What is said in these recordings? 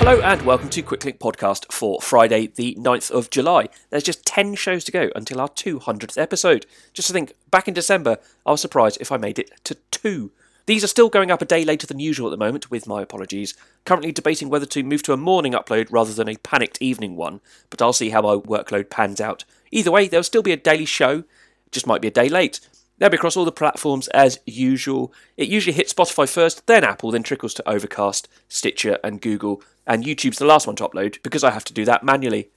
Hello and welcome to Quicklink Podcast for Friday, the 9th of July. There's just 10 shows to go until our 200th episode. Just to think, back in December, I was surprised if I made it to two. These are still going up a day later than usual at the moment, with my apologies. Currently debating whether to move to a morning upload rather than a panicked evening one, but I'll see how my workload pans out. Either way, there'll still be a daily show, just might be a day late. They'll be across all the platforms as usual. It usually hits Spotify first, then Apple, then trickles to Overcast, Stitcher, and Google, and YouTube's the last one to upload because I have to do that manually.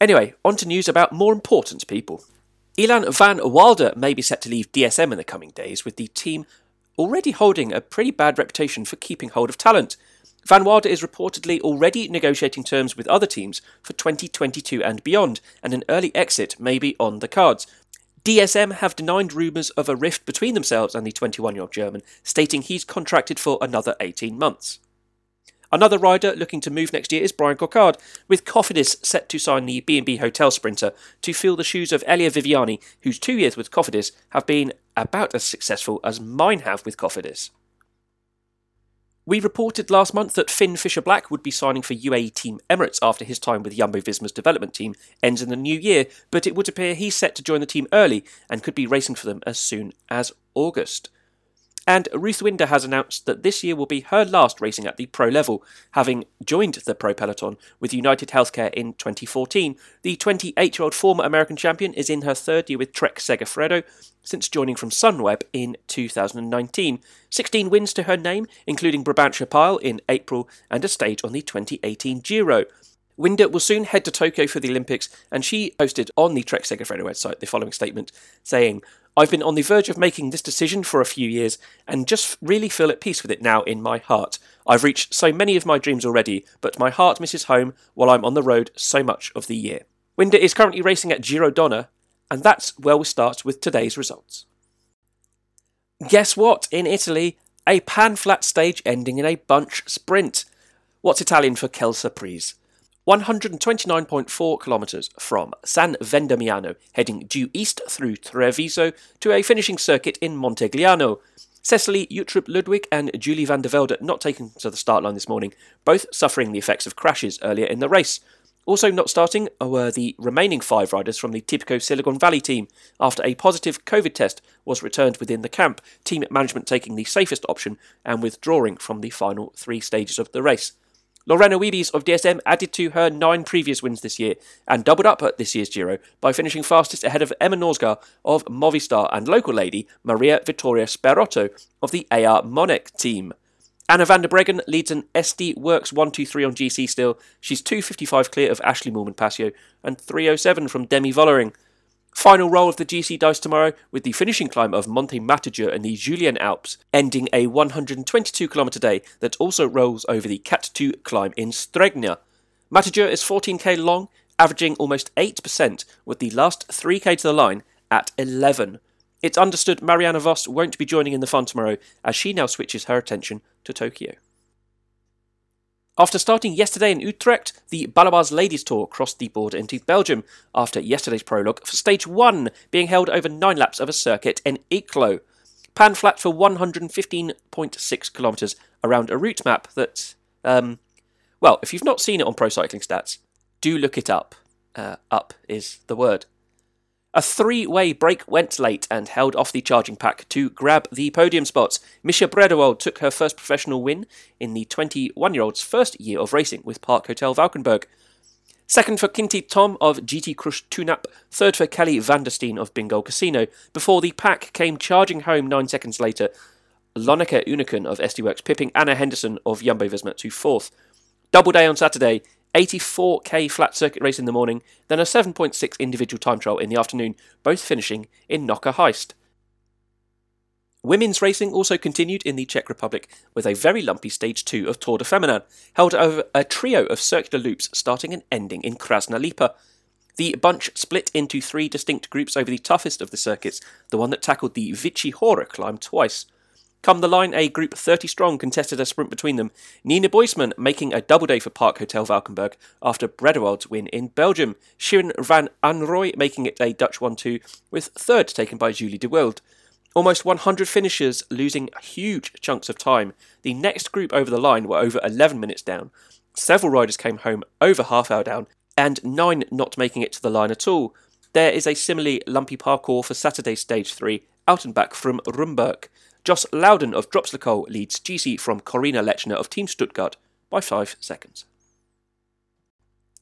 Anyway, on to news about more important people. Ilan van Wilder may be set to leave DSM in the coming days, with the team already holding a pretty bad reputation for keeping hold of talent. Van Wilder is reportedly already negotiating terms with other teams for 2022 and beyond, and an early exit may be on the cards. DSM have denied rumours of a rift between themselves and the 21 year old German, stating he's contracted for another 18 months. Another rider looking to move next year is Bryan Coquard, with Cofidis set to sign the B&B Hotel Sprinter to fill the shoes of Elia Viviani, whose two years with Cofidis have been about as successful as mine have with Cofidis. We reported last month that Finn Fisher Black would be signing for UAE Team Emirates after his time with Jumbo Visma's development team ends in the new year, but it would appear he's set to join the team early and could be racing for them as soon as August. And Ruth Winder has announced that this year will be her last racing at the pro level, having joined the pro peloton with United Healthcare in 2014. The 28 year old former American champion is in her third year with Trek Segafredo since joining from Sunweb in 2019. 16 wins to her name, including Brabantse Pijl in April and a stage on the 2018 Giro. Winder will soon head to Tokyo for the Olympics, and she posted on the Trek Segafredo website the following statement saying, I've been on the verge of making this decision for a few years and just really feel at peace with it now in my heart. I've reached so many of my dreams already, but my heart misses home while I'm on the road so much of the year. Winder is currently racing at Giro Donne, and that's where we start with today's results. Guess what? In Italy, a pan flat stage ending in a bunch sprint. What's Italian for Kel Surprise? 129.4 kilometres from San Vendemiano, heading due east through Treviso to a finishing circuit in Mortegliano. Cecilie Uttrup Ludwig and Julie van der Velde not taken to the start line this morning, both suffering the effects of crashes earlier in the race. Also not starting were the remaining five riders from the Tibco Silicon Valley team, after a positive COVID test was returned within the camp, team management taking the safest option and withdrawing from the final three stages of the race. Lorena Wiebes of DSM added to her nine previous wins this year and doubled up at this year's Giro by finishing fastest ahead of Emma Norsgaard of Movistar and local lady Maria Vittoria Sperotto of the AR Monex team. Anna van der Breggen leads an SD Worx 123 on GC still. She's 255 clear of Ashleigh Moolman-Pasio and 307 from Demi Vollering. Final roll of the GC dice tomorrow with the finishing climb of Monte Matajur in the Julian Alps, ending a 122 km day that also rolls over the Cat 2 climb in Stregna. Matajur is 14k long, averaging almost 8%, with the last 3k to the line at 11. It's understood Marianne Vos won't be joining in the fun tomorrow as she now switches her attention to Tokyo. After starting yesterday in Utrecht, the Baloise Ladies Tour crossed the border into Belgium after yesterday's prologue for stage one being held over nine laps of a circuit in Eeklo. Pan flat for 115.6 kilometres around a route map that, um, well, if you've not seen it on Pro Cycling Stats, do look it up. Uh, up is the word. A three way break went late and held off the charging pack to grab the podium spots. Mischa Bredewold took her first professional win in the 21 year old's first year of racing with Park Hotel Valkenburg. Second for Quinty Ton of GT Krush Tunap, third for Kelly Vandersteen of Bingo Casino, before the pack came charging home nine seconds later. Lonneke Uneken of SD Worx pipping Anna Henderson of Jumbo Visma to fourth. Double day on Saturday, 84k flat circuit race in the morning, then a 7.6 individual time trial in the afternoon, both finishing in Knokke-Heist. Women's racing also continued in the Czech Republic with a very lumpy Stage 2 of Tour de Feminin, held over a trio of circular loops starting and ending in Krasna Lipa. The bunch split into three distinct groups over the toughest of the circuits, the one that tackled the Vichy Hora climb twice. Come the line, a group 30 strong contested a sprint between them. Nina Buijsman making a double day for Park Hotel Valkenburg after Bredewold's win in Belgium. Shirin van Anrooy making it a Dutch 1 2, with third taken by Julie de Wilde. Almost 100 finishers losing huge chunks of time. The next group over the line were over 11 minutes down, several riders came home over half hour down, and nine not making it to the line at all. There is a similarly lumpy parcours for Saturday Stage 3 out and back from Rumburk. Joss Lowden of Drops Le Col leads GC from Corinna Lechner of Team Stuttgart by 5 seconds.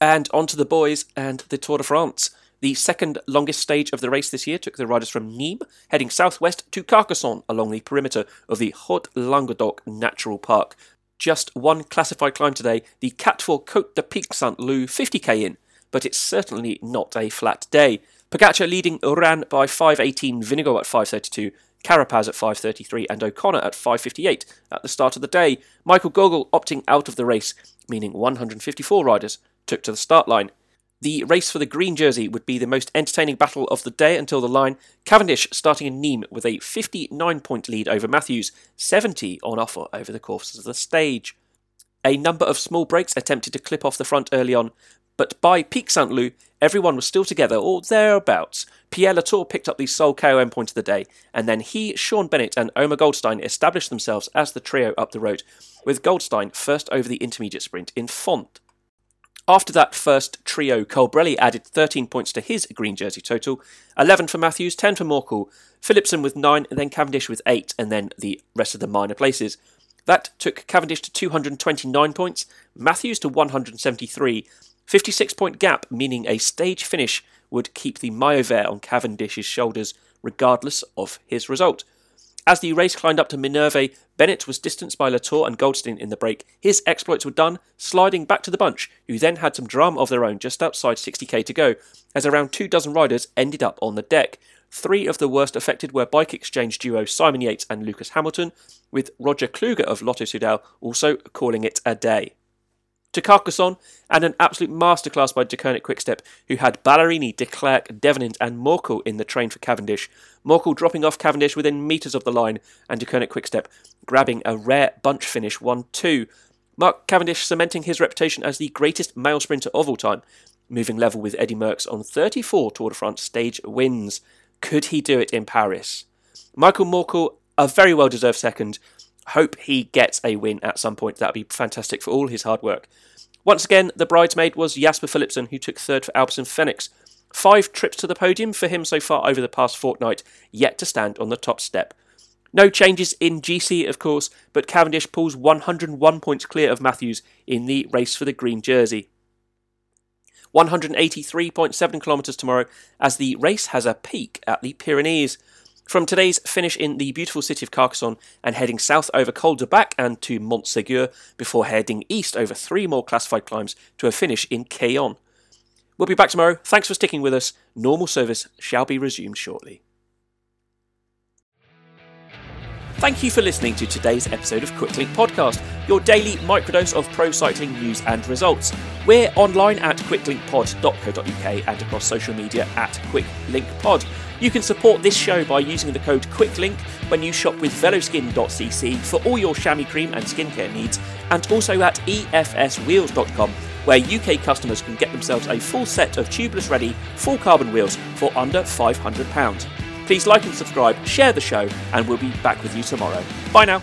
And on to the boys and the Tour de France. The second longest stage of the race this year took the riders from Nîmes, heading southwest to Carcassonne along the perimeter of the Haut Languedoc Natural Park. Just one classified climb today, the Quatre Côte de Pic Saint Loup 50k in, but it's certainly not a flat day. Pogacar leading Uran by 5.18, Vingegaard at 5.32, Carapaz at 5.33 and O'Connor at 5.58 at the start of the day. Michael Gogl opting out of the race, meaning 154 riders took to the start line. The race for the green jersey would be the most entertaining battle of the day until the line. Cavendish starting in Nîmes with a 59 point lead over Matthews, 70 on offer over the course of the stage. A number of small breaks attempted to clip off the front early on, but by Pic Saint Loup, everyone was still together or thereabouts. Pierre Latour picked up the sole KOM point of the day, and then he, Sean Bennett, and Omer Goldstein established themselves as the trio up the road, with Goldstein first over the intermediate sprint in Font. After that first trio, Colbrelli added 13 points to his green jersey total 11 for Matthews, 10 for Morkle, Philipsen with 9, and then Cavendish with 8, and then the rest of the minor places. That took Cavendish to 229 points, Matthews to 173, 56 point gap, meaning a stage finish would keep the maillot on Cavendish's shoulders, regardless of his result. As the race climbed up to Minerve, Bennett was distanced by Latour and Goldstein in the break. His exploits were done, sliding back to the bunch, who then had some drama of their own just outside 60k to go, as around two dozen riders ended up on the deck. Three of the worst affected were bike exchange duo Simon Yates and Lucas Hamilton, with Roger Kluge of Lotto Soudal also calling it a day to Carcassonne, and an absolute masterclass by Deceuninck Quickstep, who had Ballerini, De Klerk, Devenyns, and Morkel in the train for Cavendish. Morkel dropping off Cavendish within metres of the line, and Deceuninck Quickstep grabbing a rare bunch finish 1 2. Mark Cavendish cementing his reputation as the greatest male sprinter of all time, moving level with Eddy Merckx on 34 Tour de France stage wins. Could he do it in Paris? Michael Morkel, a very well deserved second, hope he gets a win at some point. That'd be fantastic for all his hard work. Once again, the bridesmaid was Jasper Philipsen, who took third for Alpecin Fenix. Five trips to the podium for him so far over the past fortnight, yet to stand on the top step. No changes in GC, of course, but Cavendish pulls 101 points clear of Matthews in the race for the green jersey. 183.7 kilometres tomorrow as the race has a peak at the Pyrenees. From today's finish in the beautiful city of Carcassonne and heading south over Col de Bac and to Montségur before heading east over three more classified climbs to a finish in Quillan. We'll be back tomorrow. Thanks for sticking with us. Normal service shall be resumed shortly. Thank you for listening to today's episode of Quicklink Podcast, your daily microdose of pro cycling news and results. We're online at quicklinkpod.co.uk and across social media at quicklinkpod. You can support this show by using the code QUICKLINK when you shop with veloskin.cc for all your chamois cream and skincare needs, and also at efswheels.com where UK customers can get themselves a full set of tubeless ready, full carbon wheels for under £500. Please like and subscribe, share the show, and we'll be back with you tomorrow. Bye now.